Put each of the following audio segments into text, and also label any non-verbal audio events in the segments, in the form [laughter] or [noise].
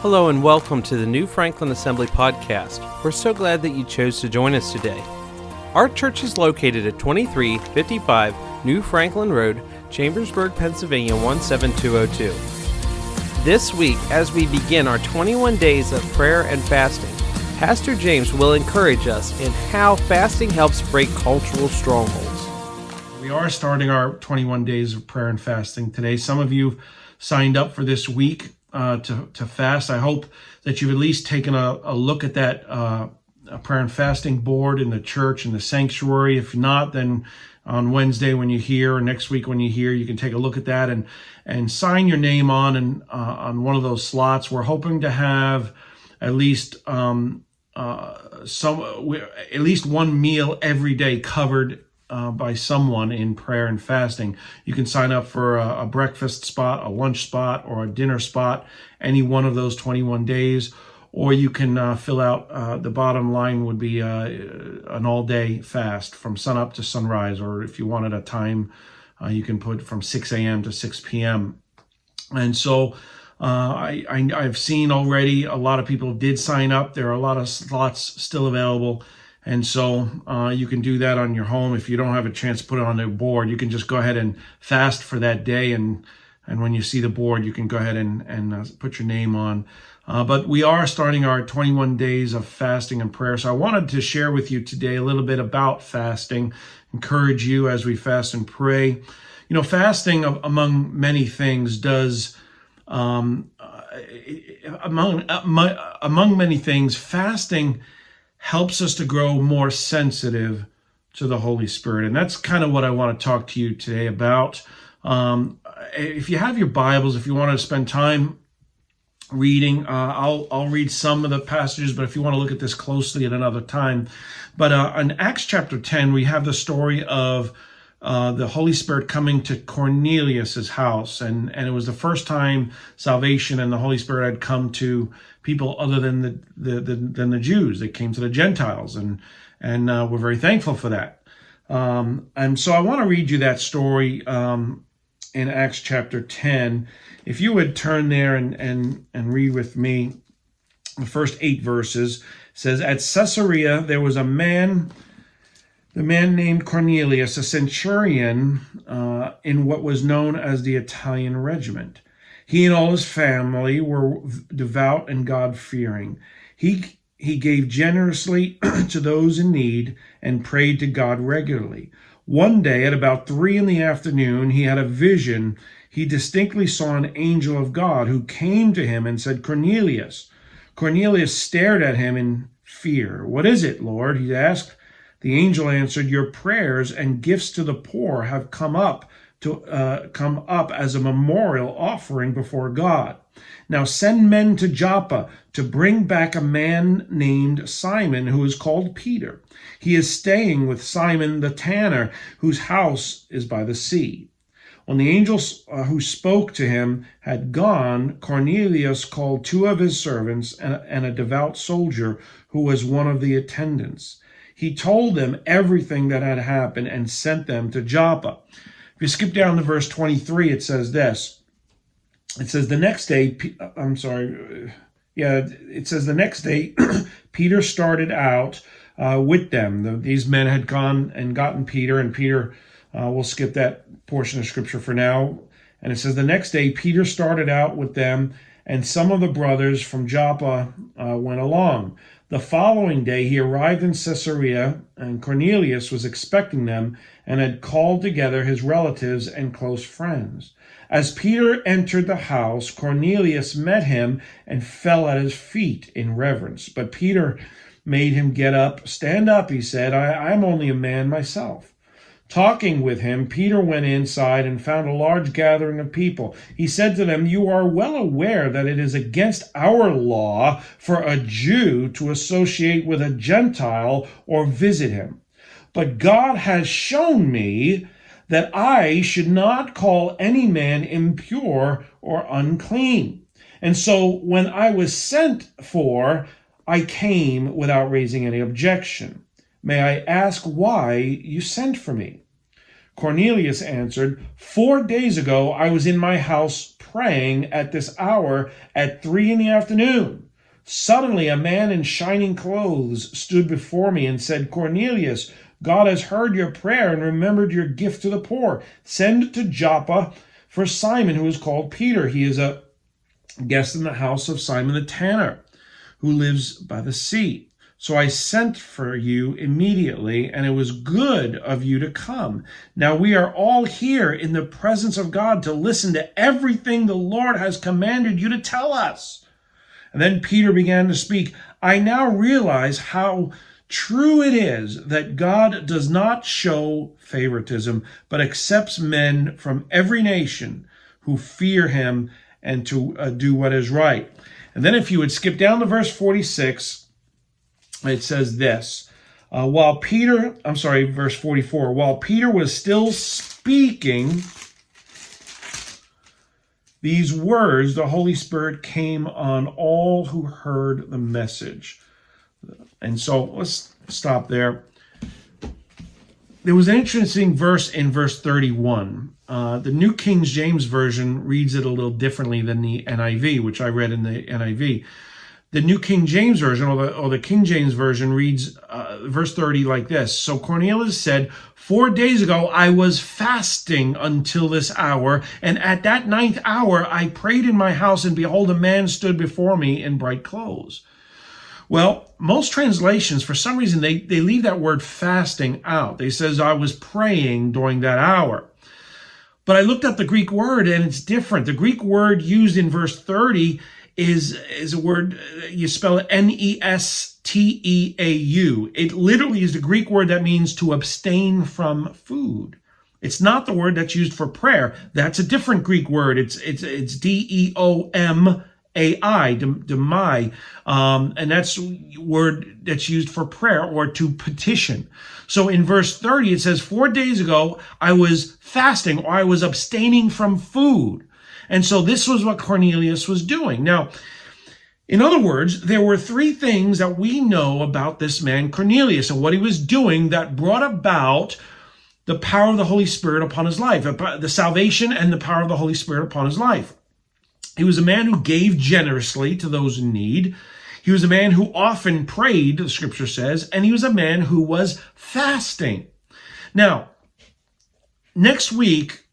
Hello and welcome to the New Franklin Assembly podcast. We're so glad that you chose to join us today. Our church is located at 2355 New Franklin Road, Chambersburg, Pennsylvania 17202. This week, as we begin our 21 days of prayer and fasting, Pastor James will encourage us in how fasting helps break cultural strongholds. We are starting our 21 days of prayer and fasting today. Some of you signed up for this week uh, to, to fast. I hope that you've at least taken a, a look at that uh, prayer and fasting board in the church in the sanctuary. If not, then on Wednesday when you hear, or next week when you hear, you can take a look at that and and sign your name on and uh, on one of those slots. We're hoping to have at least um, uh, some at least one meal every day covered uh, by someone in prayer and fasting. You can sign up for a, a, breakfast spot, a lunch spot, or a dinner spot, any one of those 21 days. Or you can uh, fill out uh, the bottom line would be uh, an all day fast from sunup to sunrise. Or if you wanted a time, uh, you can put from 6 a.m. to 6 p.m. And so uh, I, I, have seen already a lot of people did sign up. There are a lot of slots still available. And so uh, you can do that on your home. If you don't have a chance to put it on the board, you can just go ahead and fast for that day. And, and when you see the board, you can go ahead and, and uh, put your name on. Uh, but we are starting our 21 days of fasting and prayer. So I wanted to share with you today a little bit about fasting, encourage you as we fast and pray. You know, fasting, among many things, does um, uh, among, uh, among many things, fasting helps us to grow more sensitive to the Holy Spirit. And that's kind of what I want to talk to you today about. Um, if you have your Bibles, if you want to spend time reading, uh, I'll, I'll read some of the passages, but if you want to look at this closely at another time. But uh, in Acts chapter 10, we have the story of uh, the Holy Spirit coming to Cornelius's house, and and it was the first time salvation and the Holy Spirit had come to people other than the, the, the than the Jews. They came to the Gentiles, and and uh, we're very thankful for that. Um, and so I want to read you that story um, in Acts chapter ten. If you would turn there and and and read with me the first eight verses says at Caesarea there was a man the man named Cornelius, a centurion uh, in what was known as the Italian regiment. He and all his family were devout and God fearing. He, he gave generously [clears throat] to those in need and prayed to God regularly. One day at about three in the afternoon, he had a vision. He distinctly saw an angel of God who came to him and said, Cornelius. Cornelius stared at him in fear. What is it, Lord? he asked. The angel answered, Your prayers and gifts to the poor have come up to uh, come up as a memorial offering before God. Now send men to Joppa to bring back a man named Simon who is called Peter. He is staying with Simon the tanner, whose house is by the sea. When the angel uh, who spoke to him had gone, Cornelius called two of his servants and, and a devout soldier who was one of the attendants he told them everything that had happened and sent them to Joppa. If you skip down to verse 23, it says this. It says, The next day, uh, I'm sorry, yeah, it says, The next day, [clears throat] Peter started out uh, with them. The, these men had gone and gotten Peter, and Peter, uh, we'll skip that portion of scripture for now. And it says, The next day, Peter started out with them, and some of the brothers from Joppa uh, went along. The following day he arrived in Caesarea, and Cornelius was expecting them and had called together his relatives and close friends. As Peter entered the house, Cornelius met him and fell at his feet in reverence. But Peter made him get up. Stand up, he said. I, am only a man myself. Talking with him, Peter went inside and found a large gathering of people. He said to them, You are well aware that it is against our law for a Jew to associate with a Gentile or visit him. But God has shown me that I should not call any man impure or unclean. And so when I was sent for, I came without raising any objection. May I ask why you sent for me? Cornelius answered, Four days ago I was in my house praying at this hour at three in the afternoon. Suddenly a man in shining clothes stood before me and said, Cornelius, God has heard your prayer and remembered your gift to the poor. Send to Joppa for Simon, who is called Peter. He is a guest in the house of Simon the tanner, who lives by the sea. So I sent for you immediately, and it was good of you to come. Now we are all here in the presence of God to listen to everything the Lord has commanded you to tell us. And then Peter began to speak. I now realize how true it is that God does not show favoritism, but accepts men from every nation who fear him and to uh, do what is right. And then if you would skip down to verse 46, it says this uh, while Peter, I'm sorry, verse 44, while Peter was still speaking these words, the Holy Spirit came on all who heard the message. And so let's stop there. There was an interesting verse in verse 31. Uh, the New King James Version reads it a little differently than the NIV, which I read in the NIV the New King James Version or the, or the King James Version reads uh, verse 30 like this. So Cornelius said, Four days ago I was fasting until this hour, and at that ninth hour I prayed in my house, and behold, a man stood before me in bright clothes. Well, most translations, for some reason, they, they leave that word fasting out. They says, I was praying during that hour. But I looked up the Greek word and it's different. The Greek word used in verse 30 is is a word you spell it N E S T E A U. It literally is the Greek word that means to abstain from food. It's not the word that's used for prayer. That's a different Greek word. It's it's it's D E O M A I, demai, um, and that's word that's used for prayer or to petition. So in verse 30, it says, Four days ago, I was fasting or I was abstaining from food. And so this was what Cornelius was doing. Now, in other words, there were three things that we know about this man Cornelius and what he was doing that brought about the power of the Holy Spirit upon his life, the salvation and the power of the Holy Spirit upon his life. He was a man who gave generously to those in need. He was a man who often prayed, the scripture says, and he was a man who was fasting. Now, next week,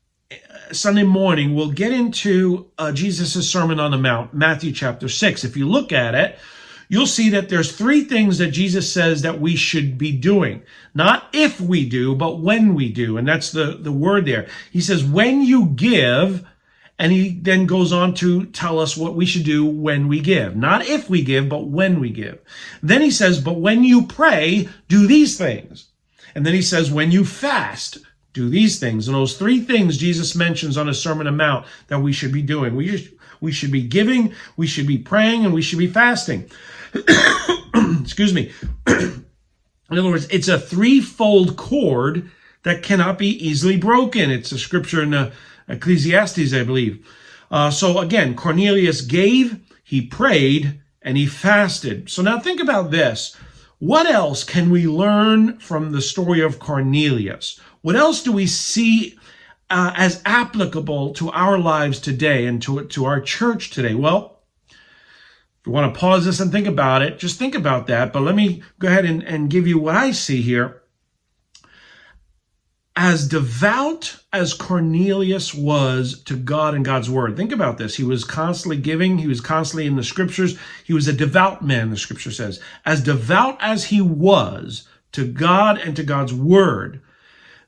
Sunday morning, we'll get into uh, Jesus' Sermon on the Mount, Matthew chapter 6. If you look at it, you'll see that there's three things that Jesus says that we should be doing. Not if we do, but when we do. And that's the, the word there. He says, when you give, and he then goes on to tell us what we should do when we give. Not if we give, but when we give. Then he says, but when you pray, do these things. And then he says, when you fast, do these things. And those three things Jesus mentions on a Sermon on the Mount that we should be doing. We, we should be giving, we should be praying, and we should be fasting. [coughs] Excuse me. [coughs] in other words, it's a threefold cord that cannot be easily broken. It's a scripture in uh, Ecclesiastes, I believe. Uh, so again, Cornelius gave, he prayed, and he fasted. So now think about this. What else can we learn from the story of Cornelius? What else do we see uh, as applicable to our lives today and to, to our church today? Well, if you want to pause this and think about it, just think about that. But let me go ahead and, and give you what I see here. As devout as Cornelius was to God and God's word, think about this. He was constantly giving, he was constantly in the scriptures. He was a devout man, the scripture says. As devout as he was to God and to God's word,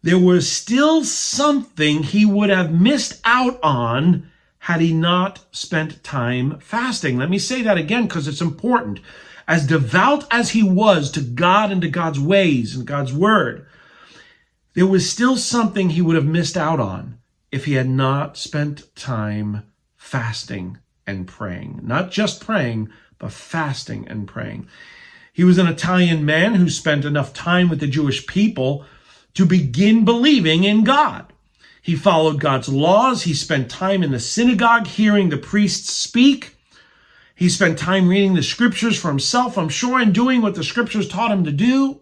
there was still something he would have missed out on had he not spent time fasting. Let me say that again because it's important. As devout as he was to God and to God's ways and God's word, there was still something he would have missed out on if he had not spent time fasting and praying. Not just praying, but fasting and praying. He was an Italian man who spent enough time with the Jewish people to begin believing in God. He followed God's laws. He spent time in the synagogue hearing the priests speak. He spent time reading the scriptures for himself, I'm sure, and doing what the scriptures taught him to do.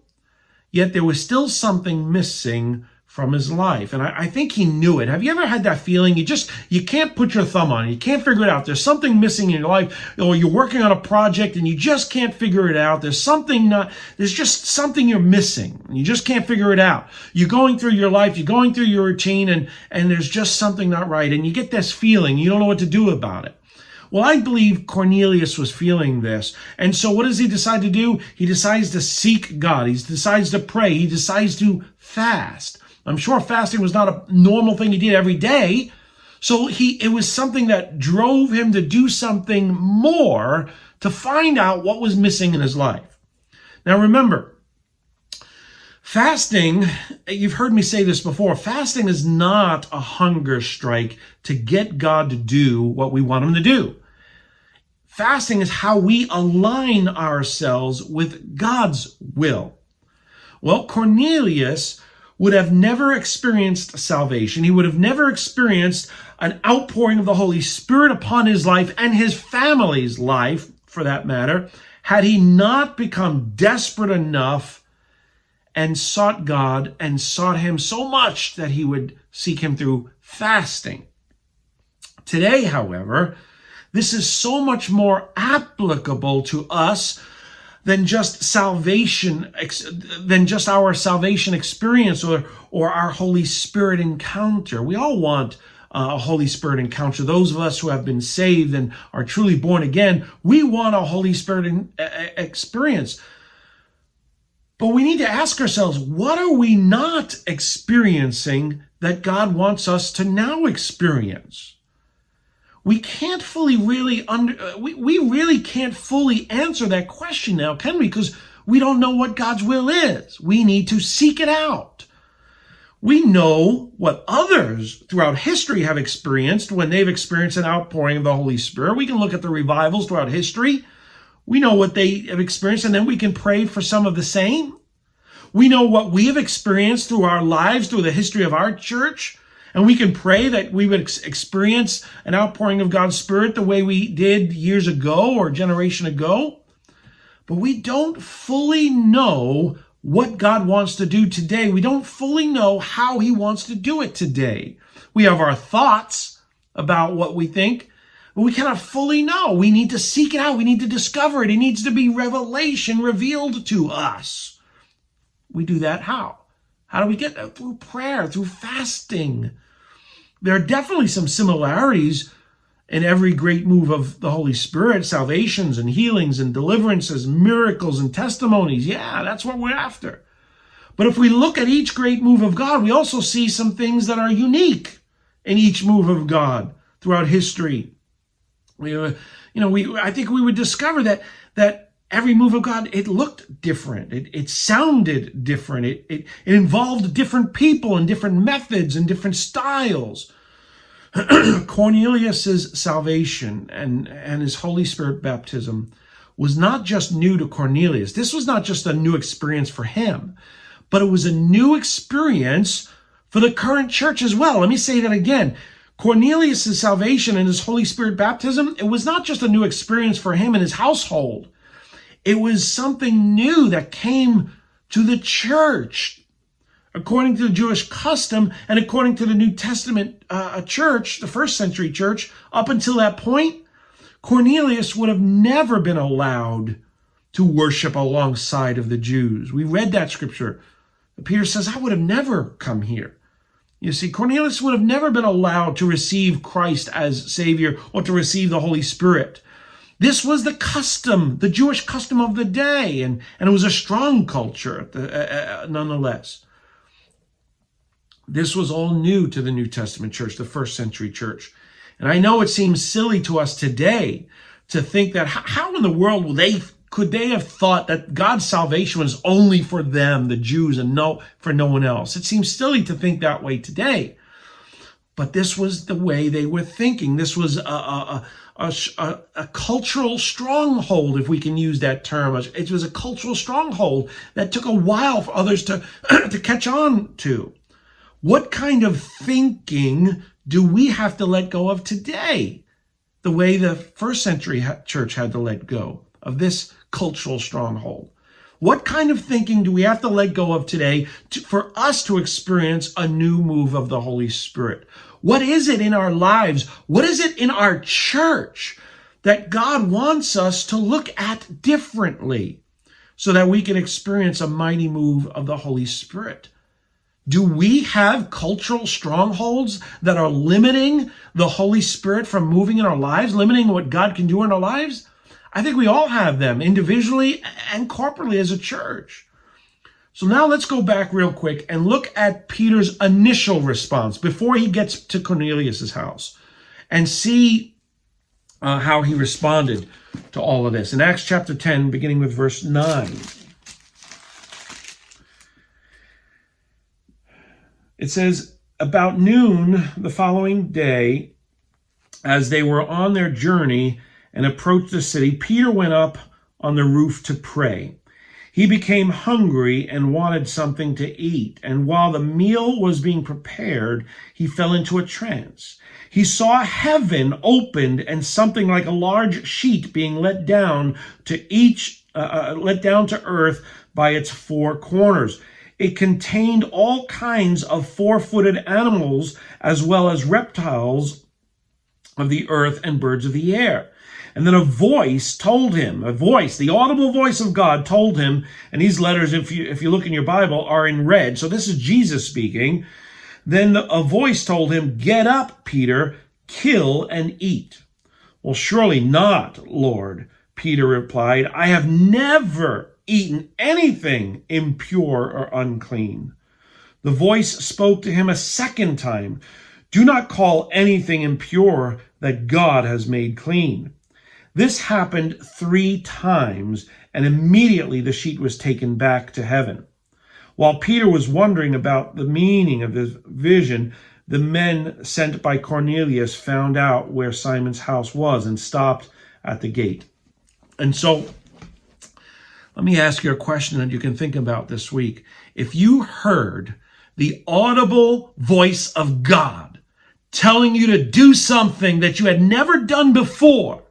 Yet there was still something missing from his life. And I, I, think he knew it. Have you ever had that feeling? You just, you can't put your thumb on it. You can't figure it out. There's something missing in your life or you're working on a project and you just can't figure it out. There's something not, there's just something you're missing. You just can't figure it out. You're going through your life, you're going through your routine and, and there's just something not right. And you get this feeling, you don't know what to do about it. Well, I believe Cornelius was feeling this. And so what does he decide to do? He decides to seek God. He decides to pray. He decides to fast. I'm sure fasting was not a normal thing he did every day. So he, it was something that drove him to do something more to find out what was missing in his life. Now remember, fasting, you've heard me say this before, fasting is not a hunger strike to get God to do what we want him to do. Fasting is how we align ourselves with God's will. Well, Cornelius would have never experienced salvation. He would have never experienced an outpouring of the Holy Spirit upon his life and his family's life, for that matter, had he not become desperate enough and sought God and sought him so much that he would seek him through fasting. Today, however, this is so much more applicable to us than just salvation, than just our salvation experience or, or our Holy Spirit encounter. We all want uh, a Holy Spirit encounter. Those of us who have been saved and are truly born again, we want a Holy Spirit experience. But we need to ask ourselves, what are we not experiencing that God wants us to now experience? We can't fully really under uh, we, we really can't fully answer that question now can we? Because we don't know what god's will is. We need to seek it out. We know what others throughout history have experienced when they've experienced an outpouring of the holy spirit. We can look at the revivals throughout history. We know what they have experienced and then we can pray for some of the same. We know what we have experienced through our lives through the history of our church and we can pray that we would ex- experience an outpouring of God's Spirit the way we did years ago or generation ago. But we don't fully know what God wants to do today. We don't fully know how He wants to do it today. We have our thoughts about what we think, but we cannot fully know. We need to seek it out. We need to discover it. It needs to be revelation revealed to us. We do that how? How do we get that? Through prayer, through fasting, there are definitely some similarities in every great move of the Holy Spirit salvations and healings and deliverances, miracles and testimonies. Yeah, that's what we're after. But if we look at each great move of God, we also see some things that are unique in each move of God throughout history. We, uh, you know, we I think we would discover that that every move of God it looked different, it, it sounded different, it, it it involved different people and different methods and different styles. [clears throat] Cornelius's salvation and, and his Holy Spirit baptism was not just new to Cornelius. This was not just a new experience for him, but it was a new experience for the current church as well. Let me say that again. Cornelius's salvation and his Holy Spirit baptism, it was not just a new experience for him and his household. It was something new that came to the church according to the Jewish custom and according to the New Testament uh, church, the first century church, up until that point, Cornelius would have never been allowed to worship alongside of the Jews. We read that scripture. Peter says, I would have never come here. You see, Cornelius would have never been allowed to receive Christ as Savior or to receive the Holy Spirit. This was the custom, the Jewish custom of the day, and, and it was a strong culture uh, uh, uh nonetheless. This was all new to the New Testament church, the first century church. And I know it seems silly to us today to think that how in the world will they could they have thought that God's salvation was only for them, the Jews, and no for no one else? It seems silly to think that way today. But this was the way they were thinking. This was a, a, a, a, a cultural stronghold, if we can use that term. It was a cultural stronghold that took a while for others to, [clears throat] to catch on to. What kind of thinking do we have to let go of today? The way the first century church had to let go of this cultural stronghold. What kind of thinking do we have to let go of today to, for us to experience a new move of the Holy Spirit? What is it in our lives? What is it in our church that God wants us to look at differently so that we can experience a mighty move of the Holy Spirit? Do we have cultural strongholds that are limiting the Holy Spirit from moving in our lives, limiting what God can do in our lives? I think we all have them individually and corporately as a church. So now let's go back real quick and look at Peter's initial response before he gets to Cornelius's house and see uh, how he responded to all of this. In Acts chapter 10, beginning with verse 9. It says, About noon the following day, as they were on their journey, and approached the city, Peter went up on the roof to pray. He became hungry and wanted something to eat, and while the meal was being prepared, he fell into a trance. He saw heaven opened and something like a large sheet being let down to each, uh, uh, let down to earth by its four corners. It contained all kinds of four-footed animals as well as reptiles of the earth and birds of the air. And then a voice told him, a voice, the audible voice of God told him, and these letters, if you, if you look in your Bible, are in red. So this is Jesus speaking. Then a voice told him, get up, Peter, kill and eat. Well, surely not, Lord, Peter replied. I have never eaten anything impure or unclean. The voice spoke to him a second time. Do not call anything impure that God has made clean. This happened three times, and immediately the sheet was taken back to heaven. While Peter was wondering about the meaning of this vision, the men sent by Cornelius found out where Simon's house was and stopped at the gate. And so, let me ask you a question that you can think about this week. If you heard the audible voice of God telling you to do something that you had never done before,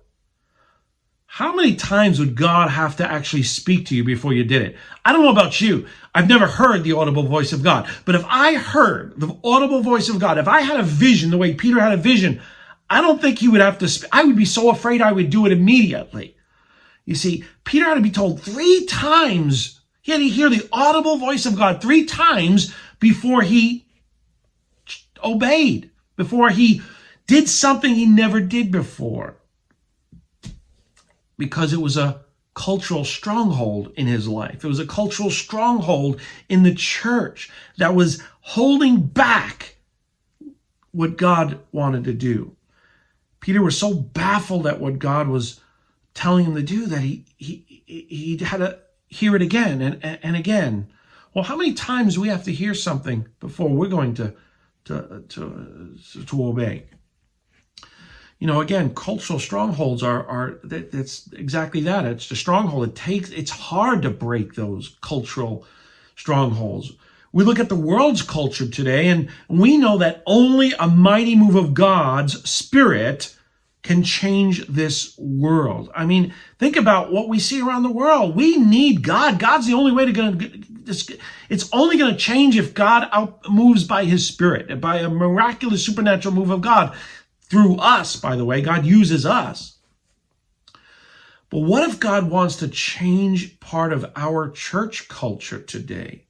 how many times would God have to actually speak to you before you did it? I don't know about you. I've never heard the audible voice of God. But if I heard the audible voice of God, if I had a vision the way Peter had a vision, I don't think he would have to, sp- I would be so afraid I would do it immediately. You see, Peter had to be told three times. He had to hear the audible voice of God three times before he obeyed, before he did something he never did before because it was a cultural stronghold in his life. It was a cultural stronghold in the church that was holding back what God wanted to do. Peter was so baffled at what God was telling him to do that he he he had to hear it again and, and again. Well, how many times do we have to hear something before we're going to to to to obey? You know, again, cultural strongholds are are that, that's exactly that. It's the stronghold. It takes it's hard to break those cultural strongholds. We look at the world's culture today, and we know that only a mighty move of God's Spirit can change this world. I mean, think about what we see around the world. We need God. God's the only way to go. It's only going to change if God out moves by His Spirit, by a miraculous supernatural move of God through us, by the way. God uses us. But what if God wants to change part of our church culture today?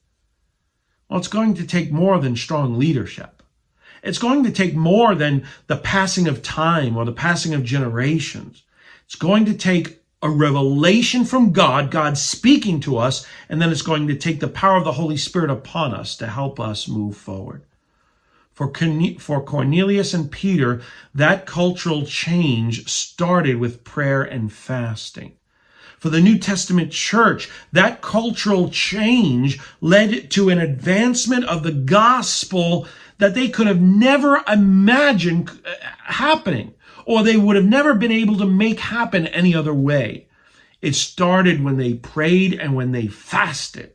Well, it's going to take more than strong leadership. It's going to take more than the passing of time or the passing of generations. It's going to take a revelation from God, God speaking to us, and then it's going to take the power of the Holy Spirit upon us to help us move forward. For, for Cornelius and Peter, that cultural change started with prayer and fasting. For the New Testament church, that cultural change led to an advancement of the gospel that they could have never imagined uh, happening, or they would have never been able to make happen any other way. It started when they prayed and when they fasted.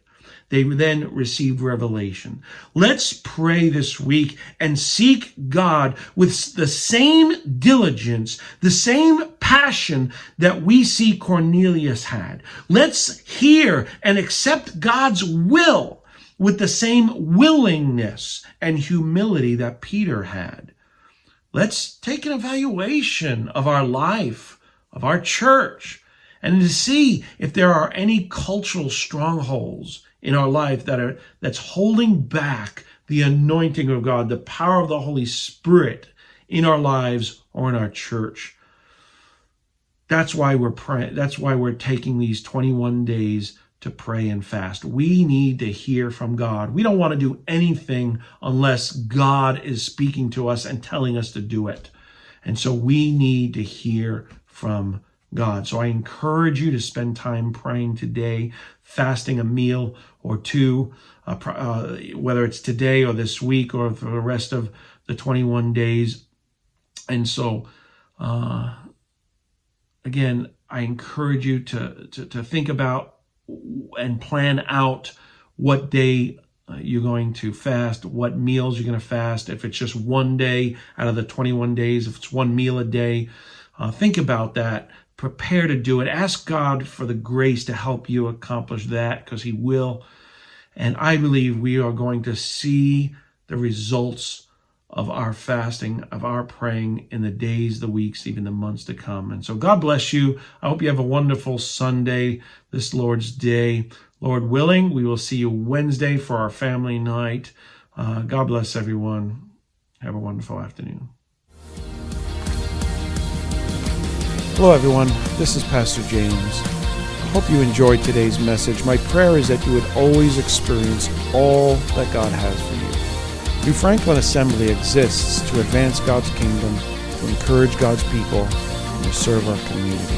They then received revelation. Let's pray this week and seek God with the same diligence, the same passion that we see Cornelius had. Let's hear and accept God's will with the same willingness and humility that Peter had. Let's take an evaluation of our life, of our church, and to see if there are any cultural strongholds in our life that are that's holding back the anointing of God, the power of the Holy Spirit in our lives or in our church. That's why we're praying. That's why we're taking these 21 days to pray and fast. We need to hear from God. We don't want to do anything unless God is speaking to us and telling us to do it. And so we need to hear from God. So I encourage you to spend time praying today, fasting a meal or two, uh, uh, whether it's today or this week or for the rest of the 21 days. And so, uh, again, I encourage you to, to, to think about and plan out what day uh, you're going to fast, what meals you're going to fast. If it's just one day out of the 21 days, if it's one meal a day, uh, think about that. Prepare to do it. Ask God for the grace to help you accomplish that because He will. And I believe we are going to see the results of our fasting, of our praying in the days, the weeks, even the months to come. And so God bless you. I hope you have a wonderful Sunday, this Lord's Day. Lord willing, we will see you Wednesday for our family night. Uh, God bless everyone. Have a wonderful afternoon. Hello, everyone. This is Pastor James. I hope you enjoyed today's message. My prayer is that you would always experience all that God has for you. New Franklin Assembly exists to advance God's kingdom, to encourage God's people, and to serve our community.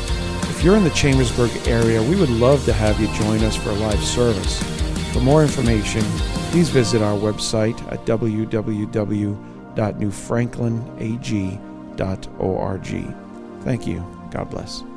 If you're in the Chambersburg area, we would love to have you join us for a live service. For more information, please visit our website at www.newfranklinag.org. Thank you. God bless.